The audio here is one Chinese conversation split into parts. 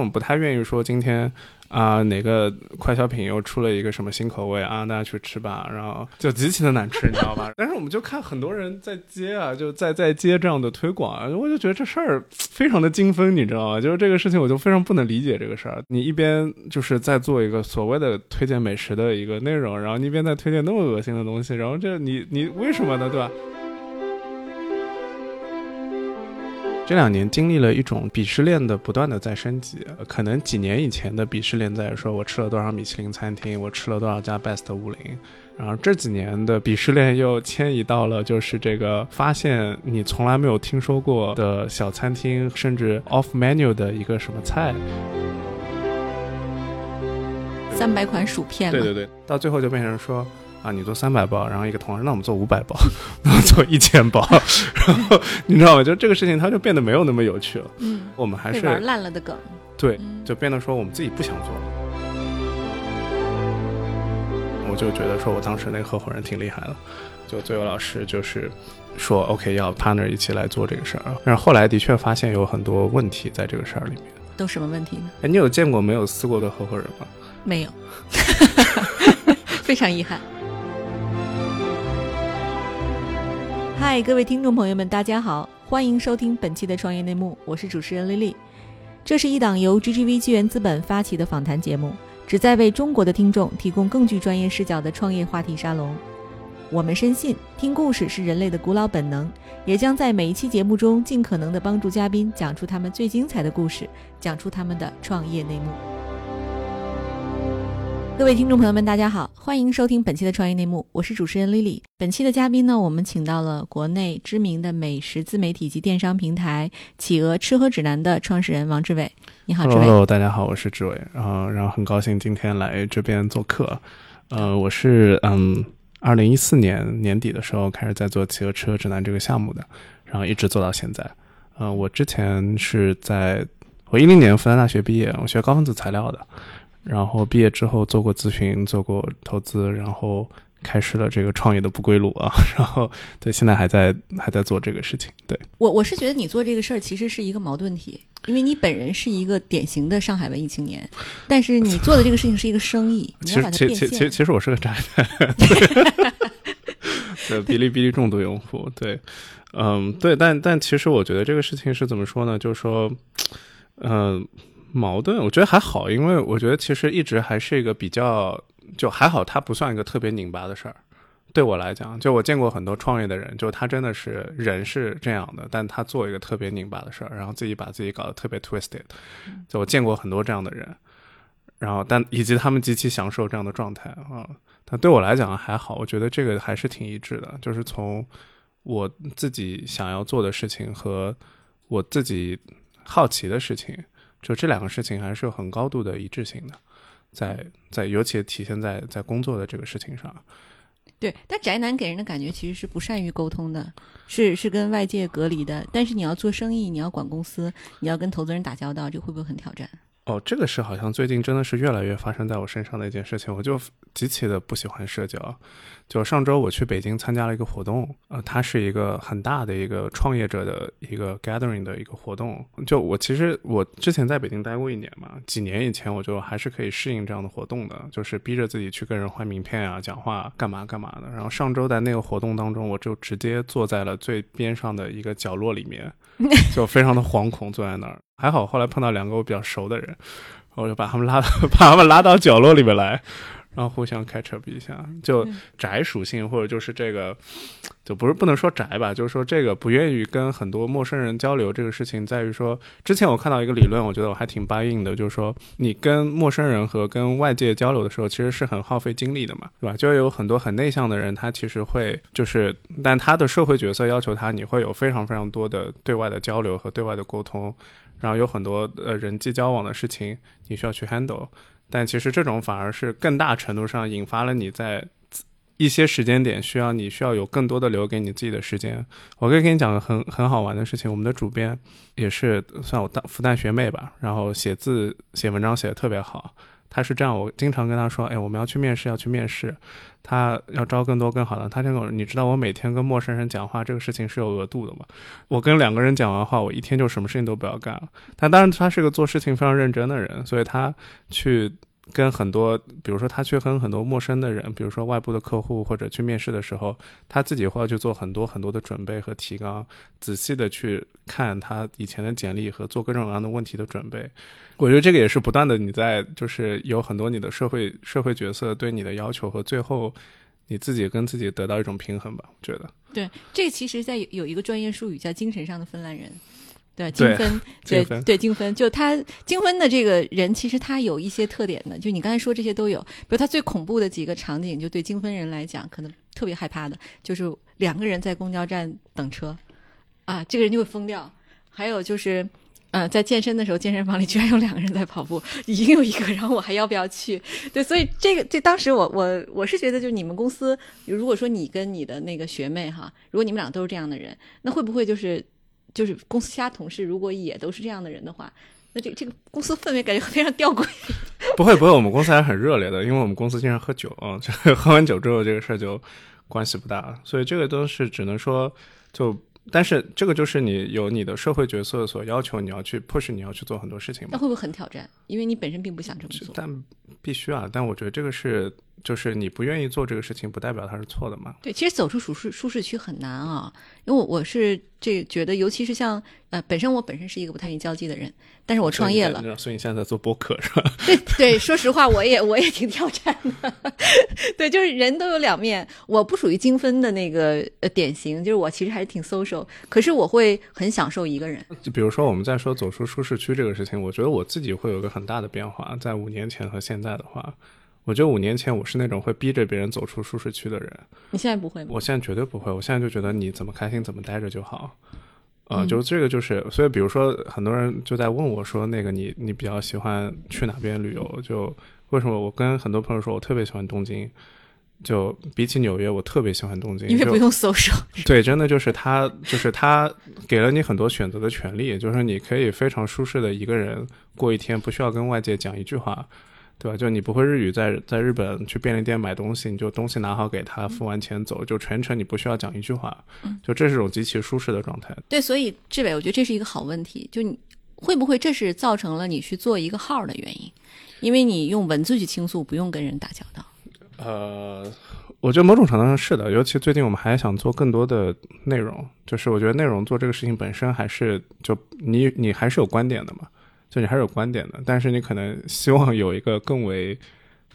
我们不太愿意说今天。啊，哪个快消品又出了一个什么新口味啊？大家去吃吧，然后就极其的难吃，你知道吧？但是我们就看很多人在接啊，就在在接这样的推广啊，我就觉得这事儿非常的精分，你知道吗？就是这个事情，我就非常不能理解这个事儿。你一边就是在做一个所谓的推荐美食的一个内容，然后你一边在推荐那么恶心的东西，然后这你你为什么呢？对吧？这两年经历了一种鄙视链的不断的在升级，可能几年以前的鄙视链在说我吃了多少米其林餐厅，我吃了多少家 best 五零，然后这几年的鄙视链又迁移到了就是这个发现你从来没有听说过的小餐厅，甚至 off menu 的一个什么菜，三百款薯片，对对对，到最后就变成说。啊，你做三百包，然后一个同事，那我们做五百包，那我做一千包，然后你知道吗？就这个事情，它就变得没有那么有趣了。嗯，我们还是玩烂了的梗。对，就变得说我们自己不想做了。我就觉得说我当时那个合伙人挺厉害的，就最后老师就是说 OK 要 partner 一起来做这个事儿。但是后来的确发现有很多问题在这个事儿里面。都什么问题呢？哎，你有见过没有撕过的合伙人吗？没有，非常遗憾。嗨，各位听众朋友们，大家好，欢迎收听本期的创业内幕，我是主持人丽丽。这是一档由 GGV 纪元资本发起的访谈节目，旨在为中国的听众提供更具专业视角的创业话题沙龙。我们深信，听故事是人类的古老本能，也将在每一期节目中尽可能的帮助嘉宾讲出他们最精彩的故事，讲出他们的创业内幕。各位听众朋友们，大家好，欢迎收听本期的创业内幕，我是主持人 Lily。本期的嘉宾呢，我们请到了国内知名的美食自媒体及电商平台企鹅吃喝指南的创始人王志伟。你好，志伟。Hello，大家好，我是志伟。然后，然后很高兴今天来这边做客。呃，我是嗯，二零一四年年底的时候开始在做企鹅吃喝指南这个项目的，然后一直做到现在。呃，我之前是在我一零年复旦大学毕业，我学高分子材料的。然后毕业之后做过咨询，做过投资，然后开始了这个创业的不归路啊。然后对，现在还在还在做这个事情。对我，我是觉得你做这个事儿其实是一个矛盾体，因为你本人是一个典型的上海文艺青年，但是你做的这个事情是一个生意，其实其其其其实我是个宅男，对哔哩哔哩重度用户。对，嗯，对，但但其实我觉得这个事情是怎么说呢？就是说，嗯。矛盾，我觉得还好，因为我觉得其实一直还是一个比较就还好，它不算一个特别拧巴的事儿。对我来讲，就我见过很多创业的人，就他真的是人是这样的，但他做一个特别拧巴的事儿，然后自己把自己搞得特别 twisted。就我见过很多这样的人，然后但以及他们极其享受这样的状态啊。但对我来讲还好，我觉得这个还是挺一致的，就是从我自己想要做的事情和我自己好奇的事情。就这两个事情还是有很高度的一致性的，在在尤其体现在在工作的这个事情上。对，但宅男给人的感觉其实是不善于沟通的，是是跟外界隔离的。但是你要做生意，你要管公司，你要跟投资人打交道，这会不会很挑战？哦，这个是好像最近真的是越来越发生在我身上的一件事情，我就极其的不喜欢社交。就上周我去北京参加了一个活动，呃，它是一个很大的一个创业者的一个 gathering 的一个活动。就我其实我之前在北京待过一年嘛，几年以前我就还是可以适应这样的活动的，就是逼着自己去跟人换名片啊、讲话干嘛干嘛的。然后上周在那个活动当中，我就直接坐在了最边上的一个角落里面，就非常的惶恐坐在那儿。还好后来碰到两个我比较熟的人，我就把他们拉到 把他们拉到角落里面来。然后互相 catch up 一下，就宅属性或者就是这个，就不是不能说宅吧，就是说这个不愿意跟很多陌生人交流这个事情，在于说之前我看到一个理论，我觉得我还挺 buy in 的，就是说你跟陌生人和跟外界交流的时候，其实是很耗费精力的嘛，对吧？就有很多很内向的人，他其实会就是，但他的社会角色要求他，你会有非常非常多的对外的交流和对外的沟通，然后有很多呃人际交往的事情你需要去 handle。但其实这种反而是更大程度上引发了你在一些时间点需要你需要有更多的留给你自己的时间。我可以跟你讲个很很好玩的事情，我们的主编也是算我大复旦学妹吧，然后写字写文章写的特别好，他是这样，我经常跟他说，哎，我们要去面试，要去面试，他要招更多更好的。他这种，你知道我每天跟陌生人讲话这个事情是有额度的嘛？我跟两个人讲完话，我一天就什么事情都不要干了。他当然他是个做事情非常认真的人，所以他去。跟很多，比如说他去跟很多陌生的人，比如说外部的客户或者去面试的时候，他自己会要去做很多很多的准备和提纲，仔细的去看他以前的简历和做各种各样的问题的准备。我觉得这个也是不断的你在就是有很多你的社会社会角色对你的要求和最后你自己跟自己得到一种平衡吧。我觉得对，这其实在有一个专业术语叫精神上的芬兰人。对，精分，对对，精分，就他精分的这个人，其实他有一些特点的，就你刚才说这些都有。比如他最恐怖的几个场景，就对精分人来讲，可能特别害怕的，就是两个人在公交站等车，啊，这个人就会疯掉。还有就是，呃，在健身的时候，健身房里居然有两个人在跑步，已经有一个，然后我还要不要去？对，所以这个，这当时我我我是觉得，就是你们公司，如果说你跟你的那个学妹哈，如果你们俩都是这样的人，那会不会就是？就是公司其他同事如果也都是这样的人的话，那这这个公司氛围感觉非常吊诡。不会不会，我们公司还是很热烈的，因为我们公司经常喝酒啊，喝完酒之后这个事儿就关系不大，所以这个都是只能说就。但是这个就是你有你的社会角色所要求，你要去 push，你要去做很多事情。那会不会很挑战？因为你本身并不想这么做。但必须啊！但我觉得这个是，就是你不愿意做这个事情，不代表它是错的嘛。对，其实走出舒适舒适区很难啊，因为我我是。这觉得，尤其是像呃，本身我本身是一个不太愿意交际的人，但是我创业了，所以你现在在做播客是吧？对对，说实话，我也我也挺挑战的。对，就是人都有两面，我不属于精分的那个呃典型，就是我其实还是挺 social，可是我会很享受一个人。就比如说我们在说走出舒适区这个事情，我觉得我自己会有一个很大的变化，在五年前和现在的话。我觉得五年前我是那种会逼着别人走出舒适区的人，你现在不会吗？我现在绝对不会，我现在就觉得你怎么开心怎么待着就好，呃，就这个就是，所以比如说很多人就在问我说，那个你你比较喜欢去哪边旅游？就为什么我跟很多朋友说我特别喜欢东京，就比起纽约我特别喜欢东京，因为不用搜索。对，真的就是他，就是他给了你很多选择的权利，就是你可以非常舒适的一个人过一天，不需要跟外界讲一句话。对吧？就你不会日语，在在日本去便利店买东西，你就东西拿好给他，付完钱走，就全程你不需要讲一句话，就这是种极其舒适的状态。对，所以志伟，我觉得这是一个好问题，就你会不会这是造成了你去做一个号的原因？因为你用文字去倾诉，不用跟人打交道。呃，我觉得某种程度上是的，尤其最近我们还想做更多的内容，就是我觉得内容做这个事情本身还是就你你还是有观点的嘛。就你还是有观点的，但是你可能希望有一个更为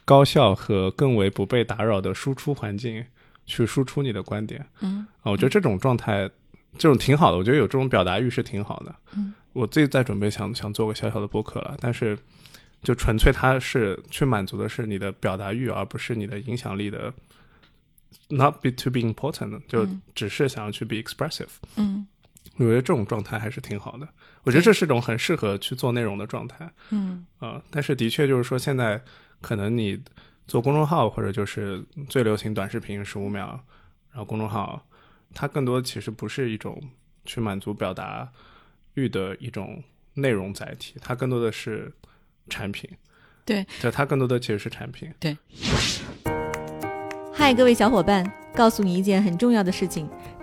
高效和更为不被打扰的输出环境，去输出你的观点。嗯，啊，我觉得这种状态，这种挺好的。我觉得有这种表达欲是挺好的。嗯，我自己在准备想想做个小小的播客了，但是就纯粹它是去满足的是你的表达欲，而不是你的影响力的。Not be to be important，就只是想要去 be expressive。嗯，我觉得这种状态还是挺好的。我觉得这是种很适合去做内容的状态，嗯啊，但是的确就是说，现在可能你做公众号或者就是最流行短视频十五秒，然后公众号，它更多其实不是一种去满足表达欲的一种内容载体，它更多的是产品，对，就它更多的其实是产品，对。嗨，各位小伙伴，告诉你一件很重要的事情，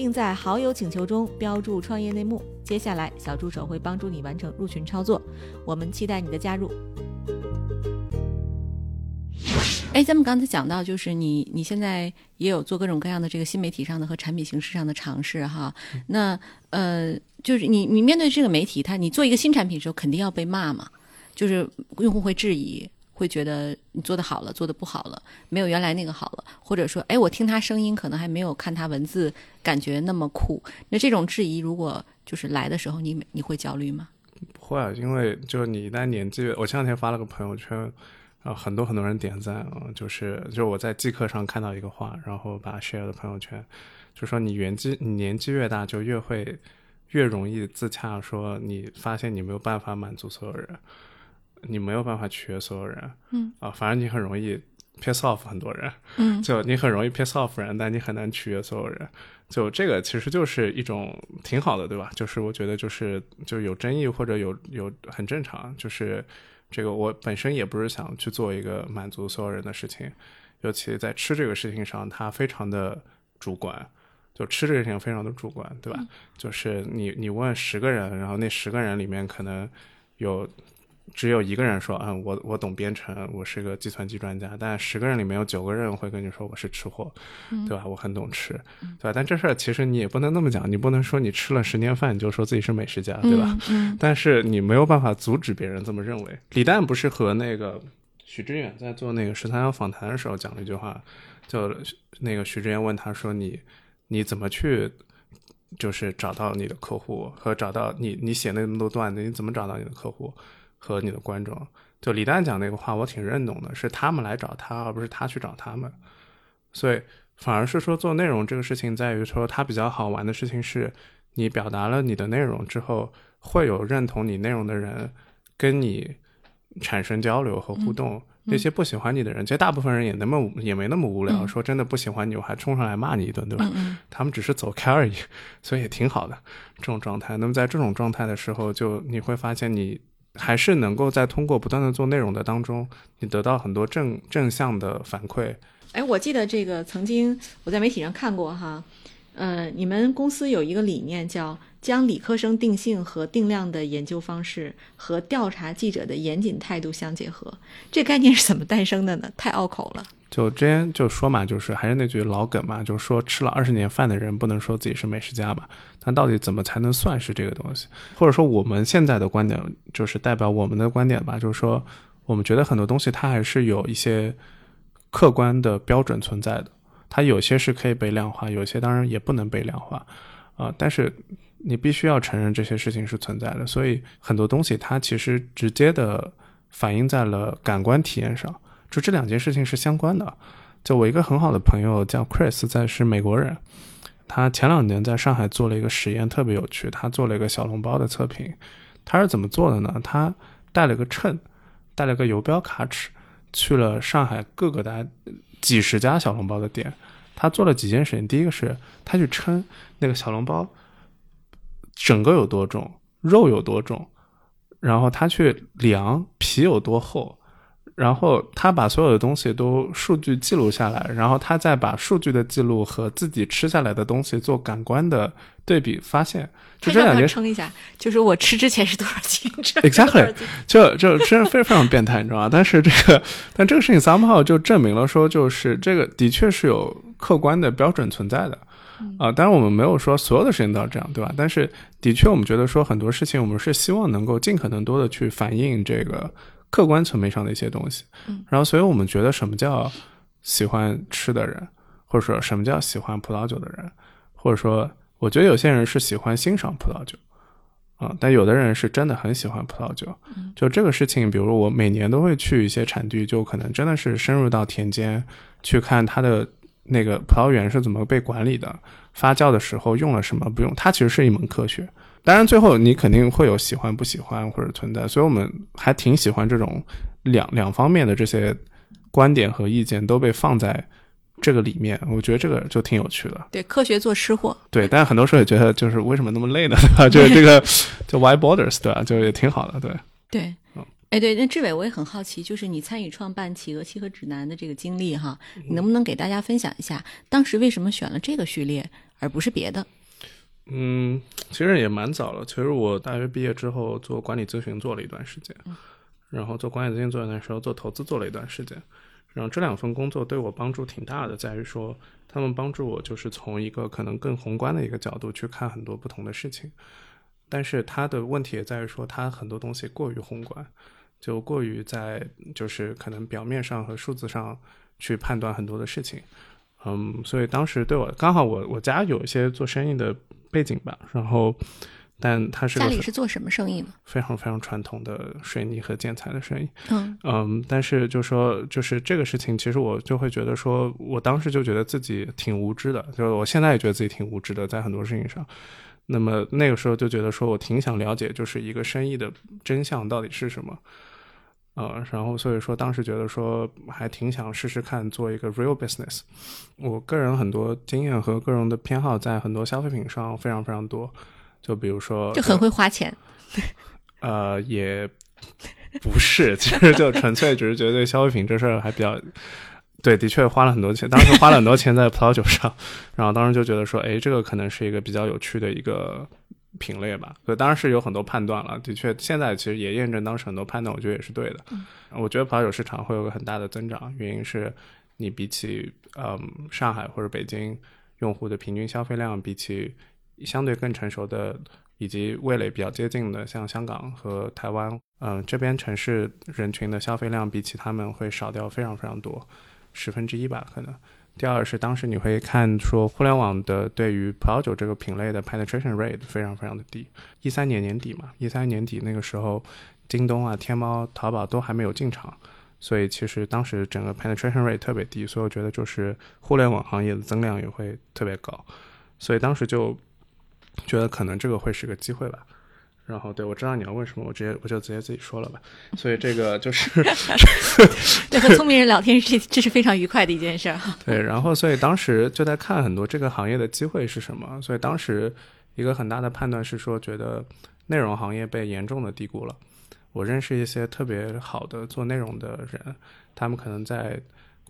并在好友请求中标注“创业内幕”。接下来，小助手会帮助你完成入群操作。我们期待你的加入。哎，咱们刚才讲到，就是你你现在也有做各种各样的这个新媒体上的和产品形式上的尝试哈。那呃，就是你你面对这个媒体，它你做一个新产品的时候，肯定要被骂嘛，就是用户会质疑。会觉得你做的好了，做的不好了，没有原来那个好了，或者说，哎，我听他声音可能还没有看他文字感觉那么酷。那这种质疑如果就是来的时候，你你会焦虑吗？不会啊，因为就你一旦年纪，我前两天发了个朋友圈，然后很多很多人点赞，就是就是我在即刻上看到一个话，然后把 share 的朋友圈，就说你年纪你年纪越大，就越会越容易自洽，说你发现你没有办法满足所有人，你没有办法取悦所有人，嗯啊，反而你很容易 piss off 很多人，嗯 就你很容易 piss off 人，但你很难取悦所有人。就这个其实就是一种挺好的，对吧？就是我觉得就是就有争议或者有有很正常，就是这个我本身也不是想去做一个满足所有人的事情，尤其在吃这个事情上，它非常的主观。就吃这个事情非常的主观，对吧？就是你你问十个人，然后那十个人里面可能有只有一个人说，嗯，我我懂编程，我是个计算机专家，但十个人里面有九个人会跟你说我是吃货，对吧？我很懂吃，对吧？但这事儿其实你也不能那么讲，你不能说你吃了十年饭你就说自己是美食家，对吧？嗯 但是你没有办法阻止别人这么认为。李诞不是和那个许知远在做那个十三幺访谈的时候讲了一句话，就那个许知远问他说你你怎么去就是找到你的客户和找到你你写那么多段子，你怎么找到你的客户和你的观众？就李诞讲那个话，我挺认同的，是他们来找他，而不是他去找他们。所以反而是说做内容这个事情，在于说它比较好玩的事情是，你表达了你的内容之后，会有认同你内容的人跟你产生交流和互动。那些不喜欢你的人，其实大部分人也那么也没那么无聊，嗯说真的不喜欢你，我还冲上来骂你一顿，对吧？嗯他们只是走开而已，所以也挺好的这种状态。那么在这种状态的时候，就你会发现你还是能够在通过不断的做内容的当中，你得到很多正正向的反馈。哎，我记得这个曾经我在媒体上看过哈，呃，你们公司有一个理念叫将理科生定性和定量的研究方式和调查记者的严谨态度相结合，这概念是怎么诞生的呢？太拗口了。就之前就说嘛，就是还是那句老梗嘛，就是说吃了二十年饭的人不能说自己是美食家嘛。但到底怎么才能算是这个东西？或者说我们现在的观点就是代表我们的观点吧，就是说我们觉得很多东西它还是有一些客观的标准存在的，它有些是可以被量化，有些当然也不能被量化啊、但是你必须要承认这些事情是存在的，所以很多东西它其实直接的反映在了感官体验上。就这两件事情是相关的。就我一个很好的朋友叫 Chris，在是美国人，他前两年在上海做了一个实验，特别有趣。他做了一个小笼包的测评，他是怎么做的呢？他带了个秤，带了个游标卡尺，去了上海各个大几十家小笼包的店。他做了几件事情，第一个是他去称那个小笼包整个有多重，肉有多重，然后他去量皮有多厚，然后他把所有的东西都数据记录下来，然后他再把数据的记录和自己吃下来的东西做感官的对比，发现就这两件称一下，就是我吃之前是多少斤？吃 Exactly 就就真是非非常变态，你知道吗？但是这个，但这个事情 somehow 就证明了说，就是这个的确是有客观的标准存在的。啊、当然我们没有说所有的事情都要这样，对吧？但是的确，我们觉得说很多事情，我们是希望能够尽可能多的去反映这个客观层面上的一些东西。嗯然后，所以我们觉得什么叫喜欢吃的人，或者说什么叫喜欢葡萄酒的人，或者说，我觉得有些人是喜欢欣赏葡萄酒。啊，但有的人是真的很喜欢葡萄酒，就这个事情，比如我每年都会去一些产地，就可能真的是深入到田间去看它的那个葡萄园是怎么被管理的，发酵的时候用了什么不用，它其实是一门科学。当然，最后你肯定会有喜欢不喜欢或者存在，所以我们还挺喜欢这种两两方面的这些观点和意见都被放在这个里面，我觉得这个就挺有趣的。对，科学做吃货。对，但很多时候也觉得就是为什么那么累呢？对吧？就是这个就 why borders 对吧？就也挺好的，对。对嗯，哎，对，那志伟我也很好奇，就是你参与创办企鹅契合指南的这个经历哈，你能不能给大家分享一下，当时为什么选了这个序列，而不是别的？嗯，其实也蛮早了。其实我大学毕业之后做管理咨询做了一段时间，然后做管理咨询做一段时候，做投资做了一段时间。然后这两份工作对我帮助挺大的，在于说他们帮助我就是从一个可能更宏观的一个角度去看很多不同的事情。但是他的问题也在于说，他很多东西过于宏观，就过于在就是可能表面上和数字上去判断很多的事情。嗯，所以当时对我刚好我我家有一些做生意的背景吧，然后但他是个家里是做什么生意呢？非常非常传统的水泥和建材的生意。嗯嗯，但是就说就是这个事情，其实我就会觉得说，我当时就觉得自己挺无知的，就是我现在也觉得自己挺无知的，在很多事情上。那么那个时候就觉得说我挺想了解，就是一个生意的真相到底是什么。呃，然后所以说当时觉得说还挺想试试看做一个 real business。我个人很多经验和个人的偏好在很多消费品上非常非常多，就比如说就很会花钱。呃，也不是，其实就纯粹只是觉得消费品这事儿还比较，对，的确花了很多钱，当时花了很多钱在葡萄酒上，然后当时就觉得说，哎，这个可能是一个比较有趣的一个品类吧。所以当时有很多判断了，的确，现在其实也验证当时很多判断，我觉得也是对的。我觉得葡萄酒市场会有个很大的增长，原因是你比起嗯上海或者北京用户的平均消费量，比起相对更成熟的。以及味蕾比较接近的，像香港和台湾，嗯，这边城市人群的消费量比起他们会少掉非常非常多，十分之一吧，可能。第二是当时你会看说，互联网的对于葡萄酒这个品类的 penetration rate 非常非常的低。一三年年底嘛，一三年底那个时候，京东啊、天猫、淘宝都还没有进场，所以其实当时整个 penetration rate 特别低，所以我觉得就是互联网行业的增量也会特别高，所以当时就。觉得可能这个会是个机会吧，然后对我知道你要问什么，我直接我就直接自己说了吧。所以这个就 是和聪明人聊天是这是非常愉快的一件事哈。对，然后所以当时就在看很多这个行业的机会是什么，所以当时一个很大的判断是说，觉得内容行业被严重的低估了。我认识一些特别好的做内容的人，他们可能在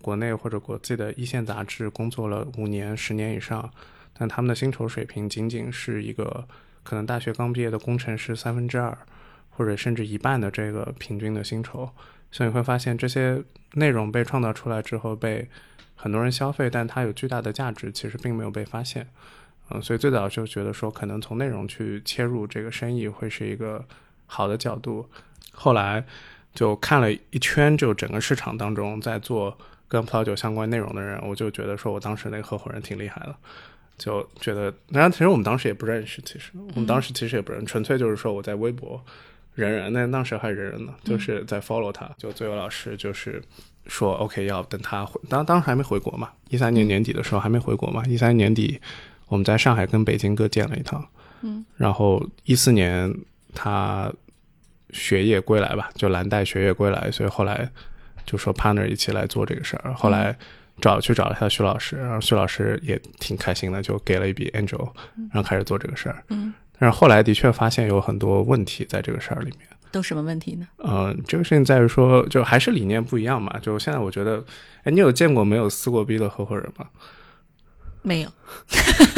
国内或者国际的一线杂志工作了五年、十年以上。但他们的薪酬水平仅仅是一个可能大学刚毕业的工程师三分之二，或者甚至一半的这个平均的薪酬。所以你会发现，这些内容被创造出来之后被很多人消费，但它有巨大的价值，其实并没有被发现。嗯，所以最早就觉得说，可能从内容去切入这个生意会是一个好的角度。后来就看了一圈，就整个市场当中在做跟葡萄酒相关内容的人，我就觉得说我当时那个合伙人挺厉害的。就觉得，然后其实我们当时也不认识，其实我们当时其实也不认识，纯粹就是说我在微博，人人那当时还人人呢，就是在 follow 他，就最后老师就是说 OK 要等他回，当当时还没回国嘛，一三年年底的时候还没回国嘛，一三年底我们在上海跟北京各见了一趟，嗯，然后一四年他学业归来吧，就蓝带学业归来，所以后来就说 partner 一起来做这个事儿，后来。找去找了一下徐老师，然后徐老师也挺开心的，就给了一笔 angel，然后开始做这个事儿。嗯，但是后来的确发现有很多问题在这个事儿里面。都什么问题呢？嗯，这个事情在于说，就还是理念不一样嘛。就现在我觉得，哎，你有见过没有撕过逼的合伙人吗？没有，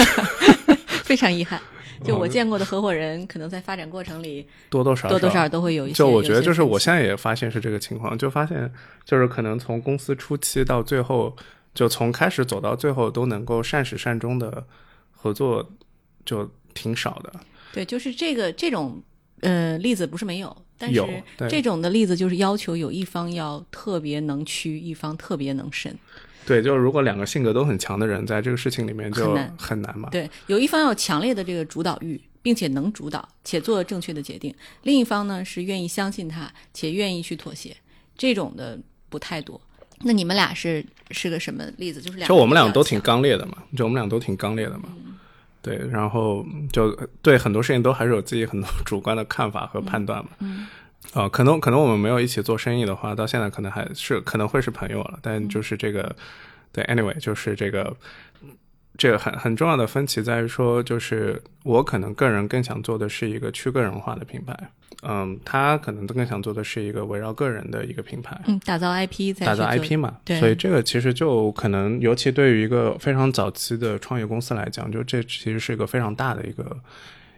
非常遗憾。就我见过的合伙人，可能在发展过程里多多少少多多少少都会有一些。就我觉得，就是我现在也发现是这个情况，就发现就是可能从公司初期到最后，就从开始走到最后都能够善始善终的合作，就挺少的。对，就是这个这种呃例子不是没有，但是这种的例子就是要求有一方要特别能屈，一方特别能伸。对，就是如果两个性格都很强的人在这个事情里面就很难嘛。对，有一方有强烈的这个主导欲，并且能主导且做正确的决定；另一方呢是愿意相信他且愿意去妥协，这种的不太多。那你们俩是是个什么例子？就是两，就我们俩都挺刚烈的嘛，就我们俩都挺刚烈的嘛。对，然后就对很多事情都还是有自己很多 主观的看法和判断嘛。嗯。哦，可能可能我们没有一起做生意的话，到现在可能还是可能会是朋友了。但就是这个，对，anyway，就是这个，这个很很重要的分歧在于说，就是我可能个人更想做的是一个去个人化的品牌，嗯，他可能更想做的是一个围绕个人的一个品牌，嗯，打造 IP，打造 IP 嘛，对，所以这个其实就可能，尤其对于一个非常早期的创业公司来讲，就这其实是一个非常大的一个。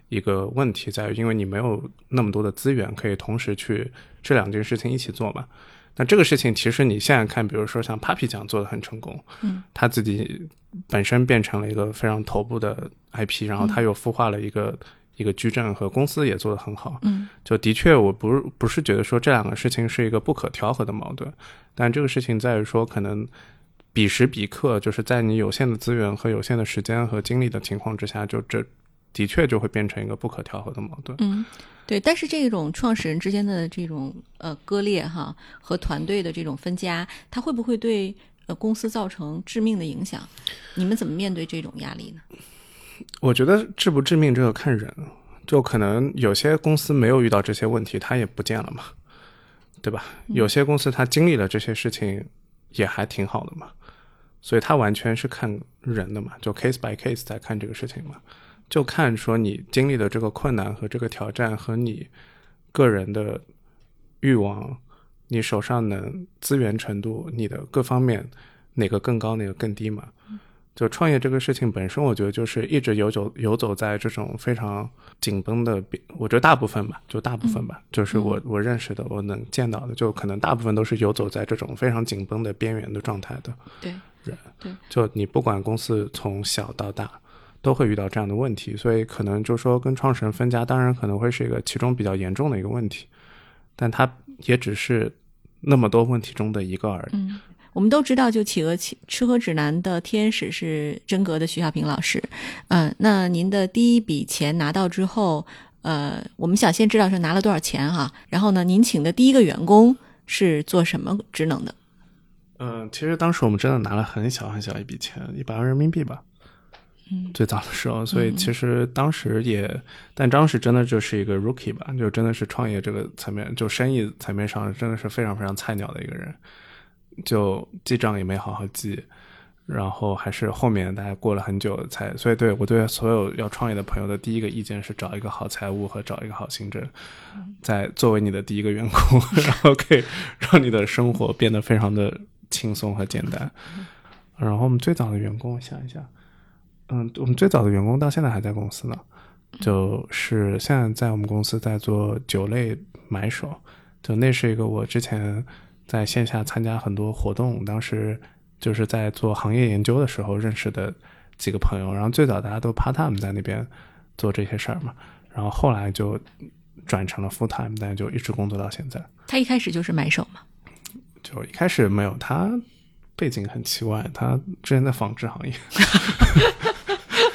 一个问题在于，因为你没有那么多的资源可以同时去这两件事情一起做嘛。那这个事情其实你现在看，比如说像 Papi 酱做的很成功，嗯，他自己本身变成了一个非常头部的 IP，然后他又孵化了一个一个矩阵和公司也做得很好，嗯，就的确我不是不是觉得说这两个事情是一个不可调和的矛盾，但这个事情在于说可能彼时彼刻，就是在你有限的资源和有限的时间和精力的情况之下，就这。的确就会变成一个不可调和的矛盾。嗯，对。但是这种创始人之间的这种呃割裂哈，和团队的这种分家，它会不会对呃公司造成致命的影响？你们怎么面对这种压力呢？我觉得致不致命这个看人，就可能有些公司没有遇到这些问题，它也不见了嘛，对吧？有些公司它经历了这些事情，也还挺好的嘛。所以它完全是看人的嘛，就 case by case 在看这个事情嘛，就看说你经历的这个困难和这个挑战和你个人的欲望，你手上能资源程度，你的各方面哪个更高，哪个更低嘛。就创业这个事情本身，我觉得就是一直游走游走在这种非常紧绷的，我觉得大部分吧，就大部分吧，就是我我认识的，我能见到的，就可能大部分都是游走在这种非常紧绷的边缘的状态的对。人。对，就你不管公司从小到大，都会遇到这样的问题，所以可能就说跟创始人分家，当然可能会是一个其中比较严重的一个问题，但它也只是那么多问题中的一个而已。嗯。我们都知道，就企鹅吃吃喝指南的天使是真格的徐小平老师，嗯，那您的第一笔钱拿到之后，呃，我们想先知道是拿了多少钱哈，然后呢，您请的第一个员工是做什么职能的？嗯，其实当时我们真的拿了很小很小一笔钱，一百万人民币吧，嗯，最早的时候，所以其实当时也，但当时真的就是一个 rookie 吧，就真的是创业这个层面，就生意层面上真的是非常非常菜鸟的一个人。就记账也没好好记，然后还是后面大家过了很久才，所以对我对所有要创业的朋友的第一个意见是找一个好财务和找一个好行政，在作为你的第一个员工，然后可以让你的生活变得非常的轻松和简单。然后我们最早的员工，我想一下，嗯，我们最早的员工到现在还在公司呢，就是现在在我们公司在做酒类买手，就那是一个我之前。在线下参加很多活动，当时就是在做行业研究的时候认识的几个朋友。然后最早大家都 part time 在那边做这些事儿嘛，然后后来就转成了 full time，但就一直工作到现在。他一开始就是买手嘛？就一开始没有，他背景很奇怪，他之前在纺织行业。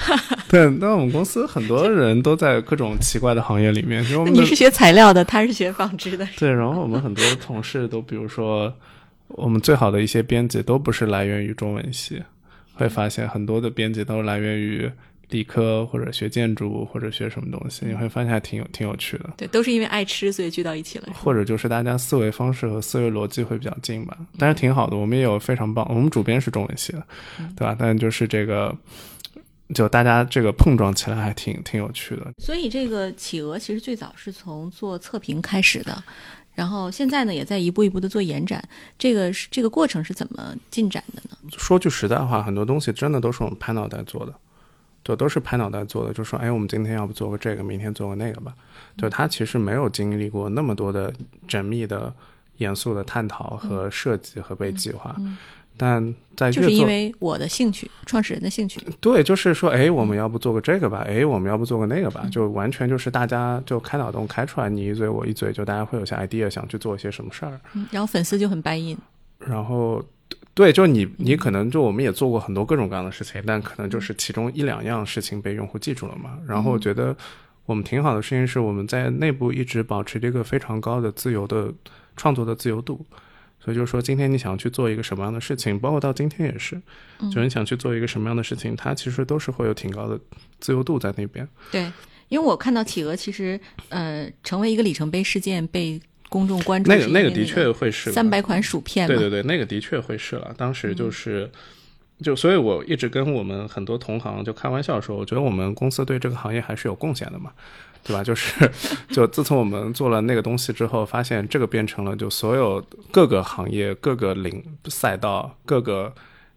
对，那我们公司很多人都在各种奇怪的行业里面。你是学材料的，他是学纺织的。对，然后我们很多同事都，比如说，我们最好的一些编辑都不是来源于中文系，会发现很多的编辑都来源于理科或者学建筑或者学什么东西，你会发现还挺有挺有趣的。对，都是因为爱吃，所以聚到一起了。或者就是大家思维方式和思维逻辑会比较近吧，但是挺好的。我们也有非常棒，我们主编是中文系的，对吧？但就是这个。就大家这个碰撞起来还挺挺有趣的，所以这个企鹅其实最早是从做测评开始的，然后现在呢也在一步一步的做延展。这个是这个过程是怎么进展的呢？说句实在话，很多东西真的都是我们拍脑袋做的，对都是拍脑袋做的。就说，哎，我们今天要不做个这个，明天做个那个吧。就他其实没有经历过那么多的缜密的、严肃的探讨和设计和被计划。但在就是因为我的兴趣，创始人的兴趣，对，就是说，哎，我们要不做个这个吧？哎，我们要不做个那个吧？就完全就是大家就开脑洞开出来，你一嘴我一嘴，就大家会有些 idea 想去做一些什么事儿。然后粉丝就很 buy in。然后，对，就你你可能就我们也做过很多各种各样的事情，但可能就是其中一两样事情被用户记住了嘛。然后我觉得我们挺好的事情是我们在内部一直保持这个非常高的自由的创作的自由度。所以就是说，今天你想去做一个什么样的事情，包括到今天也是，就是你想去做一个什么样的事情，它其实都是会有挺高的自由度在那边。对，因为我看到企鹅其实呃成为一个里程碑事件被公众关注，那个那个的确会是三百款薯片，对对对，那个的确会是了。当时就是就所以我一直跟我们很多同行就开玩笑说，我觉得我们公司对这个行业还是有贡献的嘛。对吧？就是，就自从我们做了那个东西之后，发现这个变成了就所有各个行业、各个领赛道、各个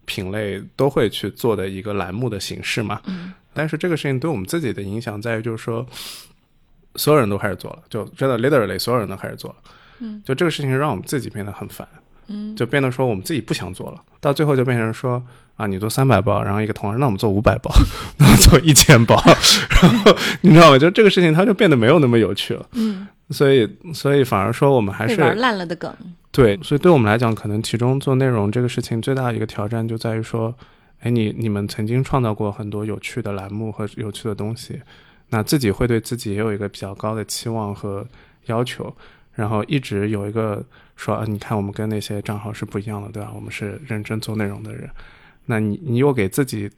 品类都会去做的一个栏目的形式嘛。嗯。但是这个事情对我们自己的影响在于，就是说，所有人都开始做了，就真的 literally 所有人都开始做了。嗯。就这个事情让我们自己变得很烦。嗯。就变得说我们自己不想做了，到最后就变成说。啊，你做三百包，然后一个同事，那我们做五百包，那我做一千包，然后你知道吗？就这个事情，它就变得没有那么有趣了。嗯，所以，所以反而说我们还是玩烂了的梗。对，所以对我们来讲，可能其中做内容这个事情最大的一个挑战就在于说，哎，你你们曾经创造过很多有趣的栏目和有趣的东西，那自己会对自己也有一个比较高的期望和要求，然后一直有一个说，啊、你看我们跟那些账号是不一样的，对吧？我们是认真做内容的人，那你你又给自己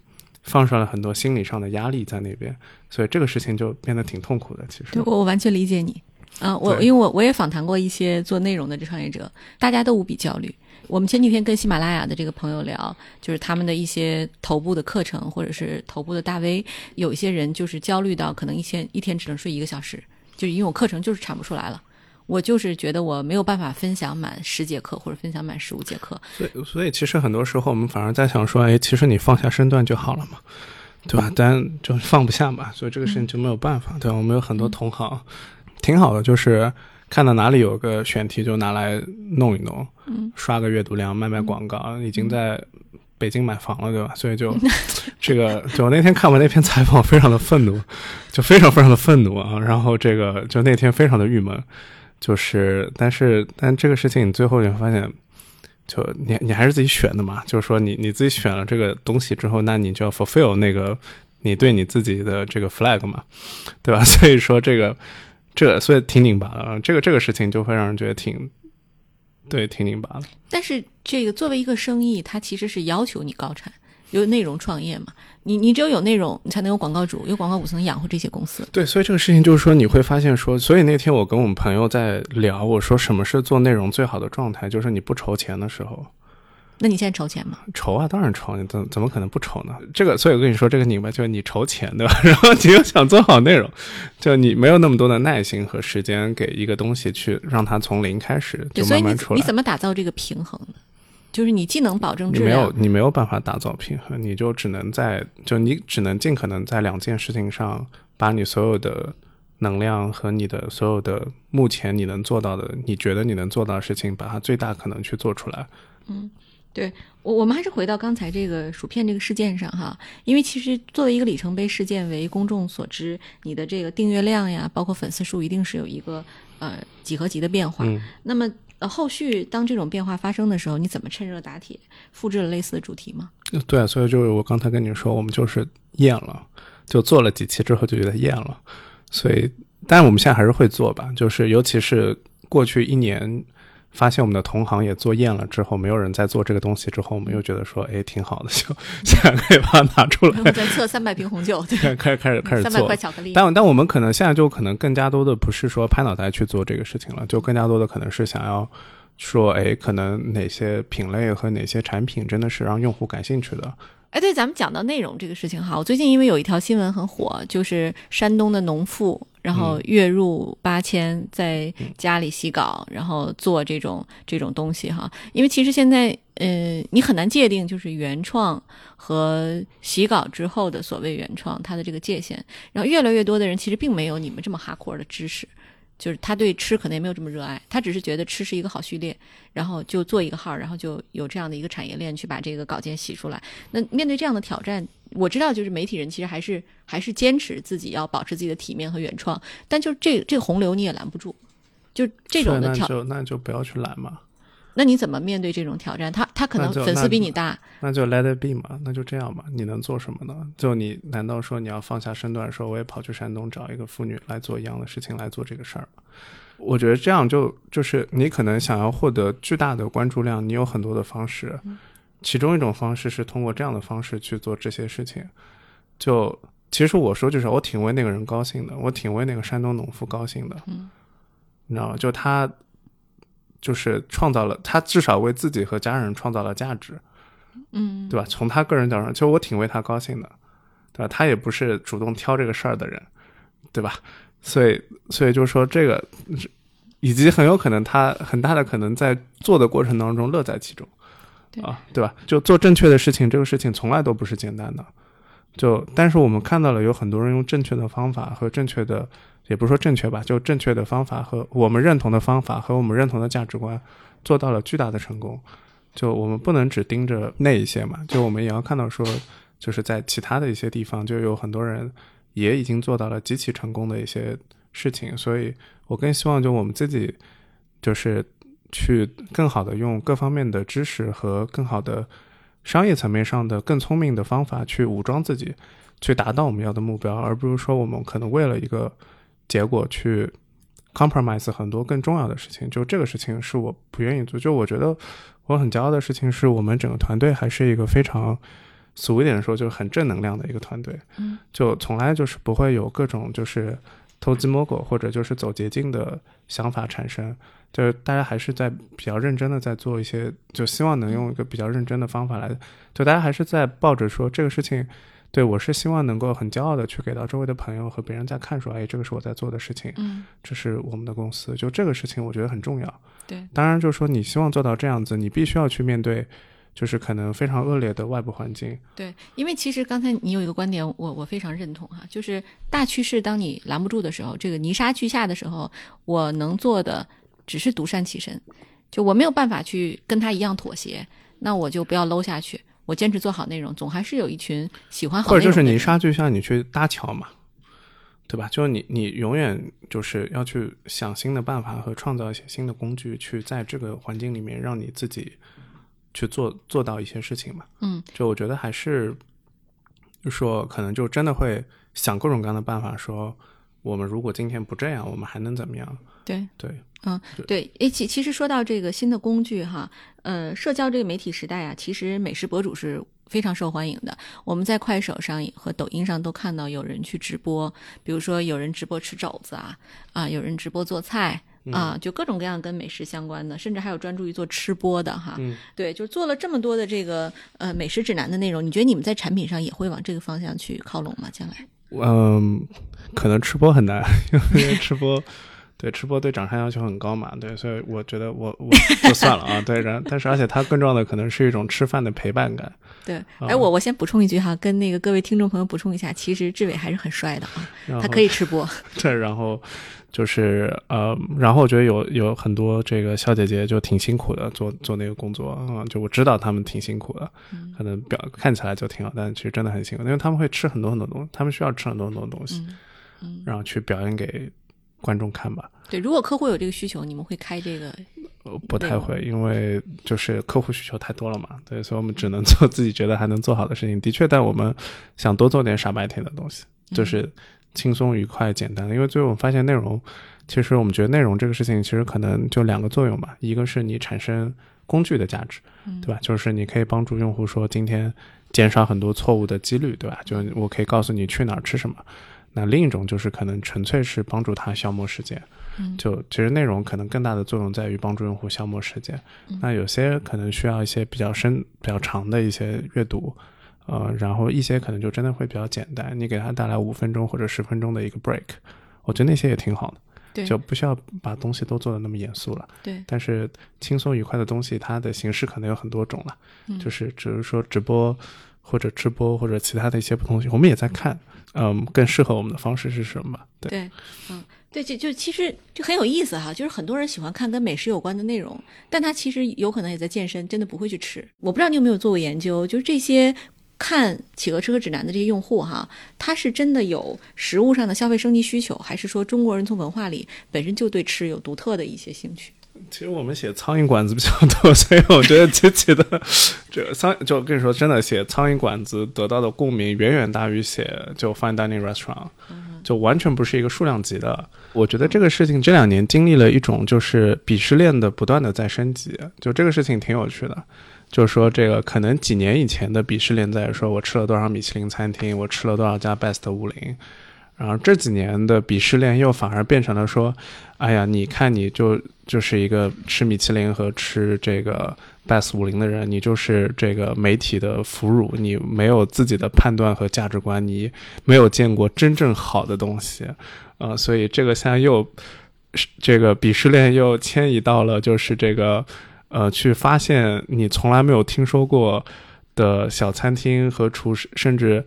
放上了很多心理上的压力在那边，所以这个事情就变得挺痛苦的。其实对，我我完全理解你。啊、我因为我我也访谈过一些做内容的这创业者，大家都无比焦虑。我们前几天跟喜马拉雅的这个朋友聊，就是他们的一些头部的课程或者是头部的大 V，有一些人就是焦虑到可能一天一天只能睡一个小时，就是因为我课程就是产不出来了。我就是觉得我没有办法分享满十节课或者分享满十五节课，所以，所以其实很多时候我们反而在想说，哎，其实你放下身段就好了嘛，对吧？但就放不下嘛，所以这个事情就没有办法，对吧？我们有很多同行，挺好的，就是看到哪里有个选题就拿来弄一弄，嗯，刷个阅读量，卖卖广告，已经在北京买房了，对吧？所以就 这个，就我那天看完那篇采访，非常的愤怒，就非常非常的愤怒啊。然后这个就那天非常的郁闷，就是但是但这个事情你最后你会发现。就你你还是自己选的嘛，就是说你你自己选了这个东西之后，那你就要 fulfill 那个你对你自己的这个 flag 嘛，对吧？所以说这个这所以挺拧巴的，这个这个事情就会让人觉得挺对挺拧巴的。但是这个作为一个生意，它其实是要求你高产，有内容创业嘛。你你只有有内容，你才能有广告主，有广告主才能养活这些公司。对，所以这个事情就是说，你会发现说，所以那天我跟我们朋友在聊，我说什么是做内容最好的状态，就是你不愁钱的时候。那你现在筹钱吗？筹啊，当然筹，你怎怎么可能不筹呢？这个，所以我跟你说，这个拧巴就是你筹钱，对吧？然后你又想做好内容，就你没有那么多的耐心和时间给一个东西去让它从零开始，就慢慢出来。你怎么打造这个平衡呢？就是你既能保证质你没有，你没有办法打造平衡，你就只能在就你只能尽可能在两件事情上把你所有的能量和你的所有的目前你能做到的，你觉得你能做到的事情，把它最大可能去做出来。嗯，对我我们还是回到刚才这个薯片这个事件上哈，因为其实作为一个里程碑事件为公众所知，你的这个订阅量呀，包括粉丝数，一定是有一个呃几何级的变化。嗯，那么呃后续当这种变化发生的时候，你怎么趁热打铁，复制了类似的主题吗？对，所以就是我刚才跟你说，我们就是厌了，就做了几期之后就觉得厌了，所以，但我们现在还是会做吧，就是尤其是过去一年。发现我们的同行也做厌了之后，没有人在做这个东西之后，我们又觉得说，哎，挺好的，就 现在可以把它拿出来再测三百瓶红酒，对，开 开开始开始做三百块。巧克力。但但我们可能现在就可能更加多的不是说拍脑袋去做这个事情了，就更加多的可能是想要说，哎，可能哪些品类和哪些产品真的是让用户感兴趣的。哎，对，咱们讲到内容这个事情哈，我最近因为有一条新闻很火，就是山东的农妇，然后月入八千，在家里洗稿，然后做这种这种东西哈。因为其实现在，呃，你很难界定就是原创和洗稿之后的所谓原创它的这个界限。然后越来越多的人其实并没有你们这么哈阔的知识。就是他对吃可能也没有这么热爱，他只是觉得吃是一个好序列，然后就做一个号，然后就有这样的一个产业链去把这个稿件洗出来。那面对这样的挑战，我知道就是媒体人其实还是还是坚持自己要保持自己的体面和原创，但就这这个洪流你也拦不住，就这种的挑，那就那就不要去拦嘛，那你怎么面对这种挑战？他他可能粉丝比你大，那就 let it be 嘛，那就这样吧。你能做什么呢？就你难道说你要放下身段，说我也跑去山东找一个妇女来做一样的事情来做这个事儿吗？我觉得这样就就是你可能想要获得巨大的关注量，你有很多的方式，其中一种方式是通过这样的方式去做这些事情。就其实我说就是我挺为那个人高兴的，我挺为那个山东农妇高兴的，嗯，你知道吗？就他就是创造了，他至少为自己和家人创造了价值。嗯，对吧？从他个人角度上，其实我挺为他高兴的，对吧？他也不是主动挑这个事儿的人，对吧？所以，所以就是说这个，以及很有可能他很大的可能在做的过程当中乐在其中，对啊，对吧？就做正确的事情，这个事情从来都不是简单的。就但是我们看到了有很多人用正确的方法和正确的，也不是说正确吧，就正确的方法和我们认同的方法和我们认同的价值观，做到了巨大的成功。就我们不能只盯着那一些嘛，就我们也要看到说，就是在其他的一些地方，就有很多人也已经做到了极其成功的一些事情。所以我更希望就我们自己，就是去更好的用各方面的知识和更好的商业层面上的更聪明的方法去武装自己，去达到我们要的目标，而不是说我们可能为了一个结果去 compromise 很多更重要的事情。就这个事情是我不愿意做。就我觉得我很骄傲的事情是我们整个团队还是一个非常俗一点说就是很正能量的一个团队。嗯，就从来就是不会有各种就是偷鸡摸狗或者就是走捷径的想法产生。就是大家还是在比较认真的在做一些，就希望能用一个比较认真的方法来，就大家还是在抱着说这个事情，对我是希望能够很骄傲的去给到周围的朋友和别人在看说，哎，这个是我在做的事情，嗯，这是我们的公司，就这个事情我觉得很重要。对，当然就是说你希望做到这样子，你必须要去面对，就是可能非常恶劣的外部环境。对，因为其实刚才你有一个观点，我我非常认同哈，就是大趋势当你拦不住的时候，这个泥沙俱下的时候，我能做的。只是独善其身，就我没有办法去跟他一样妥协，那我就不要搂下去，我坚持做好内容，总还是有一群喜欢好或者就是泥沙，就像你去搭桥嘛，对吧？就是你你永远就是要去想新的办法和创造一些新的工具，去在这个环境里面让你自己去做做到一些事情嘛。嗯，就我觉得还是就说可能就真的会想各种各样的办法，说我们如果今天不这样，我们还能怎么样？对对。嗯，对，诶，其其实说到这个新的工具哈，呃，社交这个媒体时代啊，其实美食博主是非常受欢迎的。我们在快手上和抖音上都看到有人去直播，比如说有人直播吃肘子啊，啊，有人直播做菜啊，就各种各样跟美食相关的，甚至还有专注于做吃播的哈。嗯，对，就做了这么多的这个呃美食指南的内容，你觉得你们在产品上也会往这个方向去靠拢吗？将来？嗯，可能吃播很难，因为吃播。对，吃播对长相要求很高嘛，对，所以我觉得我我就算了啊，对，然但是而且它更重要的可能是一种吃饭的陪伴感。对，哎，我我先补充一句哈，跟那个各位听众朋友补充一下，其实志伟还是很帅的啊，他可以吃播。对，然后就是呃，然后我觉得有有很多这个小姐姐就挺辛苦的，做做那个工作啊，就我知道他们挺辛苦的，可能表看起来就挺好，但其实真的很辛苦，因为他们会吃很多很多东西，他们需要吃很多很多东西，嗯，然后去表演给。观众看吧，对，如果客户有这个需求，你们会开这个？呃，不太会，因为就是客户需求太多了嘛，对，所以我们只能做自己觉得还能做好的事情。的确，但我们想多做点傻白甜的东西，就是轻松、愉快、简单。因为最后我们发现，内容其实我们觉得内容这个事情，其实可能就两个作用吧，一个是你产生工具的价值，对吧？就是你可以帮助用户说今天减少很多错误的几率，对吧？就我可以告诉你去哪儿吃什么。那另一种就是可能纯粹是帮助他消磨时间，就其实内容可能更大的作用在于帮助用户消磨时间。那有些可能需要一些比较深、比较长的一些阅读，呃，然后一些可能就真的会比较简单，你给他带来五分钟或者十分钟的一个 break，我觉得那些也挺好的，就不需要把东西都做的那么严肃了。对，但是轻松愉快的东西，它的形式可能有很多种了，就是只是说直播或者直播或者其他的一些不同性，我们也在看。嗯，更适合我们的方式是什么？对，嗯，对，就就其实就很有意思哈，就是很多人喜欢看跟美食有关的内容，但他其实有可能也在健身，真的不会去吃。我不知道你有没有做过研究，就是这些看企鹅吃喝指南的这些用户哈，他是真的有食物上的消费升级需求，还是说中国人从文化里本身就对吃有独特的一些兴趣？其实我们写苍蝇馆子比较多，所以我觉得极其的这苍就跟你说真的，写苍蝇馆子得到的共鸣远远大于写就 fine dining restaurant，就完全不是一个数量级的。我觉得这个事情这两年经历了一种就是鄙视链的不断的在升级，就这个事情挺有趣的。就是说这个可能几年以前的鄙视链在说我吃了多少米其林餐厅，我吃了多少家 best 五零。然后这几年的鄙视链又反而变成了说，哎呀，你看你就就是一个吃米其林和吃这个 best 五零的人，你就是这个媒体的俘虏，你没有自己的判断和价值观，你没有见过真正好的东西，啊，所以这个现在又这个鄙视链又迁移到了就是这个呃，去发现你从来没有听说过的小餐厅和厨师，甚至。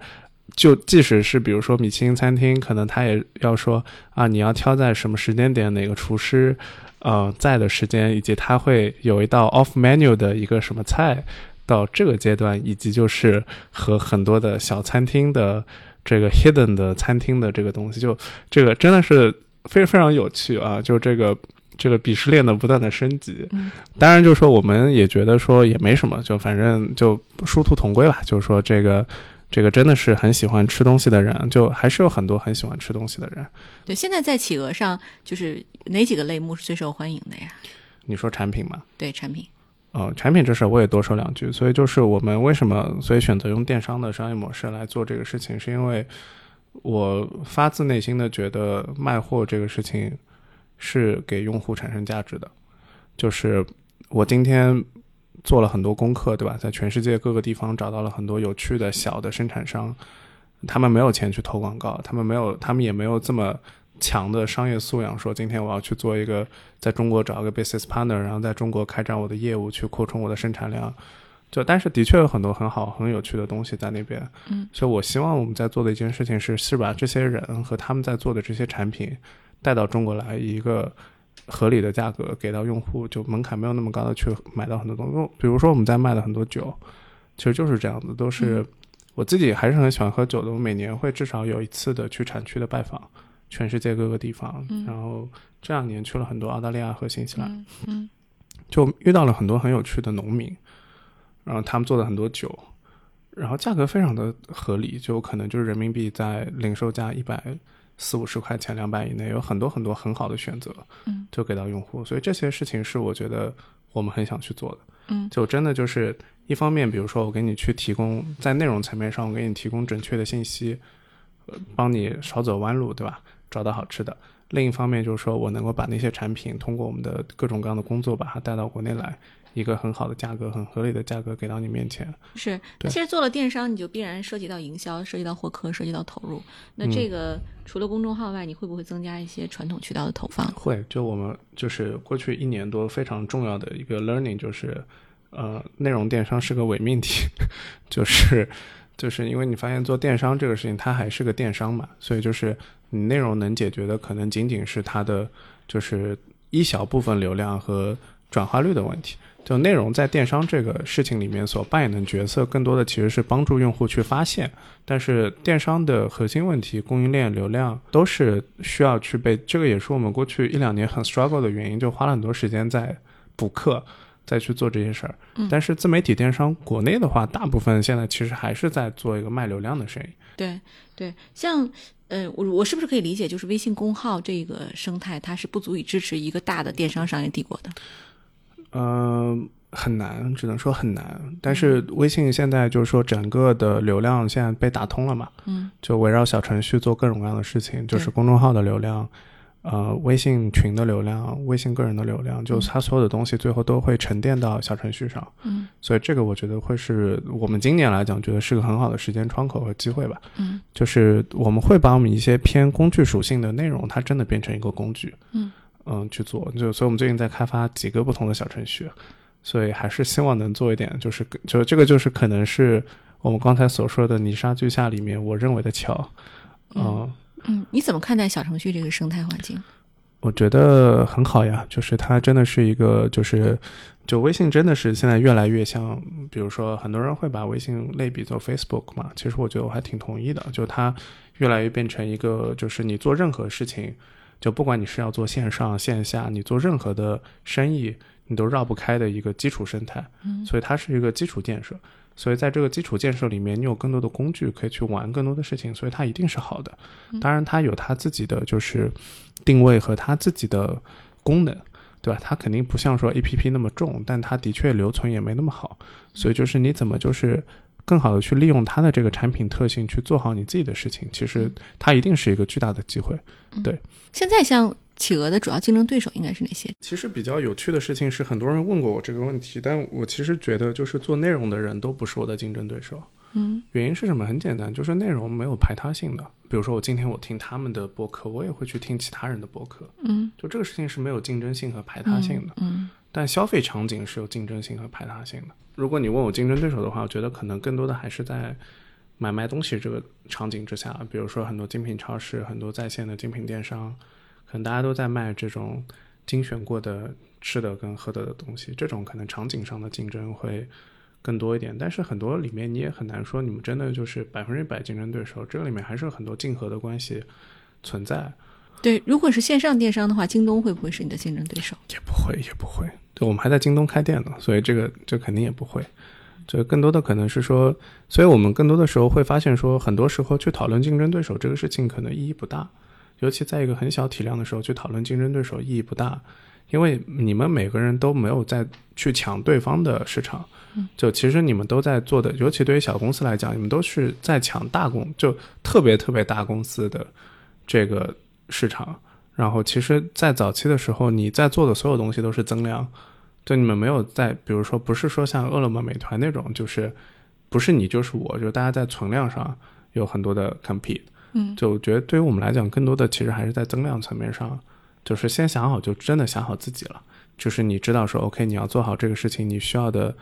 就即使是比如说米其林餐厅，可能他也要说啊，你要挑在什么时间点，哪个厨师，呃，在的时间，以及他会有一道 off menu 的一个什么菜，到这个阶段，以及就是和很多的小餐厅的这个 hidden 的餐厅的这个东西，就这个真的是非非常有趣啊！就这个这个鄙视链的不断的升级。嗯当然，就是说我们也觉得说也没什么，就反正就殊途同归吧。就是说这个这个真的是很喜欢吃东西的人，就还是有很多很喜欢吃东西的人。对，现在在企鹅上就是哪几个类目是最受欢迎的呀？你说产品吗？对，产品。呃，产品这事儿我也多说两句。所以就是我们为什么所以选择用电商的商业模式来做这个事情，是因为我发自内心的觉得卖货这个事情是给用户产生价值的。就是我今天做了很多功课，对吧？在全世界各个地方找到了很多有趣的小的生产商，他们没有钱去投广告，他们没有，他们也没有这么强的商业素养，说今天我要去做一个在中国找一个 business partner，然后在中国开展我的业务，去扩充我的生产量。就但是的确有很多很好很有趣的东西在那边，嗯，所以我希望我们在做的一件事情是是把这些人和他们在做的这些产品带到中国来，一个合理的价格给到用户，就门槛没有那么高的去买到很多东西。比如说我们在卖的很多酒，其实就是这样子，都是、我自己还是很喜欢喝酒的，我每年会至少有一次的去产区的拜访，全世界各个地方，嗯。然后这两年去了很多澳大利亚和新西兰，嗯嗯。就遇到了很多很有趣的农民，然后他们做的很多酒，然后价格非常的合理，就可能就是人民币在零售价一百四五十块钱、两百以内，有很多很多很好的选择，嗯，就给到用户。所以这些事情是我觉得我们很想去做的，嗯就真的就是一方面，比如说我给你去提供在内容层面上，我给你提供准确的信息，呃，帮你少走弯路，对吧？找到好吃的。另一方面就是说我能够把那些产品通过我们的各种各样的工作把它带到国内来，一个很好的价格、很合理的价格给到你面前。是。那其实做了电商，你就必然涉及到营销，涉及到获客，涉及到投入。那嗯这个除了公众号外，你会不会增加一些传统渠道的投放？会，就我们就是过去一年多非常重要的一个 learning 就是，呃，内容电商是个伪命题，就是就是因为你发现做电商这个事情，它还是个电商嘛，所以就是你内容能解决的可能仅仅是它的就是一小部分流量和转化率的问题。就内容在电商这个事情里面所扮演的角色，更多的其实是帮助用户去发现。但是电商的核心问题，供应链、流量都是需要去被，这个也是我们过去一两年很 struggle 的原因，就花了很多时间在补课，再去做这些事儿。嗯但是自媒体电商国内的话，大部分现在其实还是在做一个卖流量的生意。对对，像呃，我我是不是可以理解，就是微信公号这个生态，它是不足以支持一个大的电商商业帝国的？嗯、很难，只能说很难。但是微信现在就是说整个的流量现在被打通了嘛，嗯。就围绕小程序做各种各样的事情，就是公众号的流量，呃，微信群的流量，微信个人的流量，就嗯。它所有的东西最后都会沉淀到小程序上。嗯。所以这个我觉得会是我们今年来讲，觉得是个很好的时间窗口和机会吧。嗯。就是我们会把我们一些偏工具属性的内容，它真的变成一个工具，嗯嗯，去做。就所以我们最近在开发几个不同的小程序，所以还是希望能做一点，就是就这个就是可能是我们刚才所说的泥沙俱下里面我认为的桥，嗯嗯，你怎么看待小程序这个生态环境？我觉得很好呀，就是它真的是一个，就是就微信真的是现在越来越像，比如说很多人会把微信类比做 Facebook 嘛，其实我觉得我还挺同意的，就它越来越变成一个，就是你做任何事情，就不管你是要做线上线下，你做任何的生意，你都绕不开的一个基础生态，嗯所以它是一个基础建设。所以在这个基础建设里面，你有更多的工具可以去玩更多的事情，所以它一定是好的。当然，它有它自己的就是定位和它自己的功能，对吧？它肯定不像说 A P P 那么重，但它的确留存也没那么好。所以就是你怎么就是更好的去利用它的这个产品特性去做好你自己的事情，其实它一定是一个巨大的机会。对现在像企鹅的主要竞争对手应该是哪些？其实比较有趣的事情是，很多人问过我这个问题，但我其实觉得就是做内容的人都不是我的竞争对手。嗯原因是什么？很简单，就是内容没有排他性的。比如说，我今天我听他们的播客，我也会去听其他人的播客。嗯就这个事情是没有竞争性和排他性的。嗯但消费场景是有竞争性和排他性的。如果你问我竞争对手的话，我觉得可能更多的还是在买卖东西这个场景之下，比如说很多精品超市、很多在线的精品电商，可能大家都在卖这种精选过的吃的跟喝的的东西，这种可能场景上的竞争会更多一点。但是很多里面你也很难说你们真的就是百分之百竞争对手，这个里面还是有很多竞合的关系存在。对，如果是线上电商的话，京东会不会是你的竞争对手？也不会，也不会。对，我们还在京东开店呢，所以这个这肯定也不会。这更多的可能是说，所以我们更多的时候会发现说，很多时候去讨论竞争对手这个事情可能意义不大，尤其在一个很小体量的时候去讨论竞争对手意义不大，因为你们每个人都没有在去抢对方的市场，就其实你们都在做的，尤其对于小公司来讲，你们都是在抢大公，就特别特别大公司的这个市场。然后，其实，在早期的时候，你在做的所有东西都是增量。就你们没有在，比如说，不是说像饿了么、美团那种，就是不是你就是我，就大家在存量上有很多的 compete。嗯，就我觉得对于我们来讲，更多的其实还是在增量层面上，就是先想好，就真的想好自己了。就是你知道说，OK，你要做好这个事情，你需要的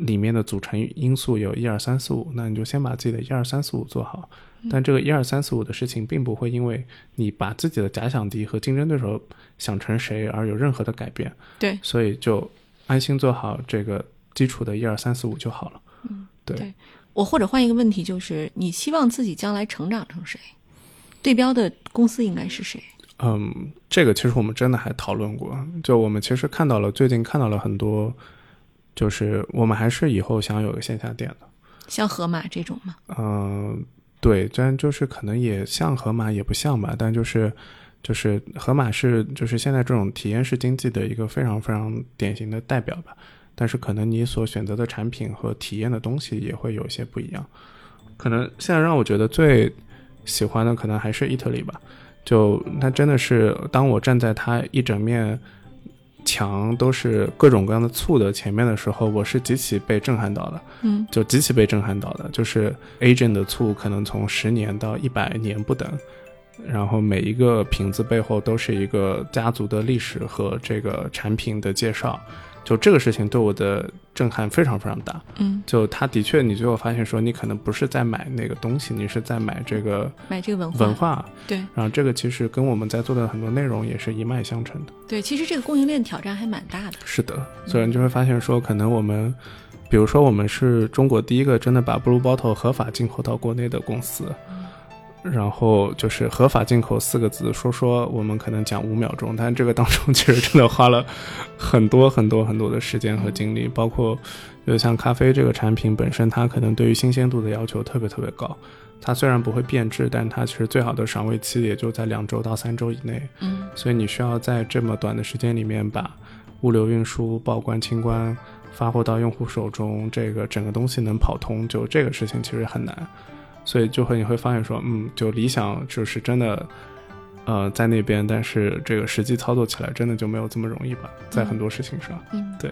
里面的组成因素有一二三四五，那你就先把自己的一二三四五做好。但这个一二三四五的事情，并不会因为你把自己的假想敌和竞争对手想成谁而有任何的改变。对，所以就安心做好这个基础的一二三四五就好了。嗯，对。对我或者换一个问题，就是你希望自己将来成长成谁？对标的公司应该是谁？嗯，这个其实我们真的还讨论过。就我们其实看到了，最近看到了很多，就是我们还是以后想有个线下店的，像盒马这种吗？嗯。对，但就是可能也像盒马，也不像吧。但就是，就是盒马是就是现在这种体验式经济的一个非常非常典型的代表吧。但是可能你所选择的产品和体验的东西也会有一些不一样。可能现在让我觉得最喜欢的可能还是意特利吧。就它真的是，当我站在它一整面。墙都是各种各样的醋的前面的时候，我是极其被震撼到的，嗯，就极其被震撼到的，就是 Agent 的醋可能从十年到一百年不等，然后每一个瓶子背后都是一个家族的历史和这个产品的介绍。就这个事情对我的震撼非常非常大，嗯，就他的确，你最后发现说，你可能不是在买那个东西，你是在买这个买这个文化。文化，对，然后这个其实跟我们在做的很多内容也是一脉相承的，对，其实这个供应链挑战还蛮大的，是的，所以你就会发现说，可能我们，比如说我们是中国第一个真的把 Blue Bottle 合法进口到国内的公司。然后就是合法进口四个字，说说我们可能讲五秒钟，但这个当中其实真的花了很多很多很多的时间和精力，包括就像咖啡这个产品本身，它可能对于新鲜度的要求特别特别高。它虽然不会变质，但它其实最好的赏味期也就在两周到三周以内。嗯，所以你需要在这么短的时间里面把物流运输、报关清关、发货到用户手中，这个整个东西能跑通，就这个事情其实很难。所以就会你会发现说，嗯，就理想就是真的，呃，在那边，但是这个实际操作起来真的就没有这么容易吧，在很多事情上，嗯，对。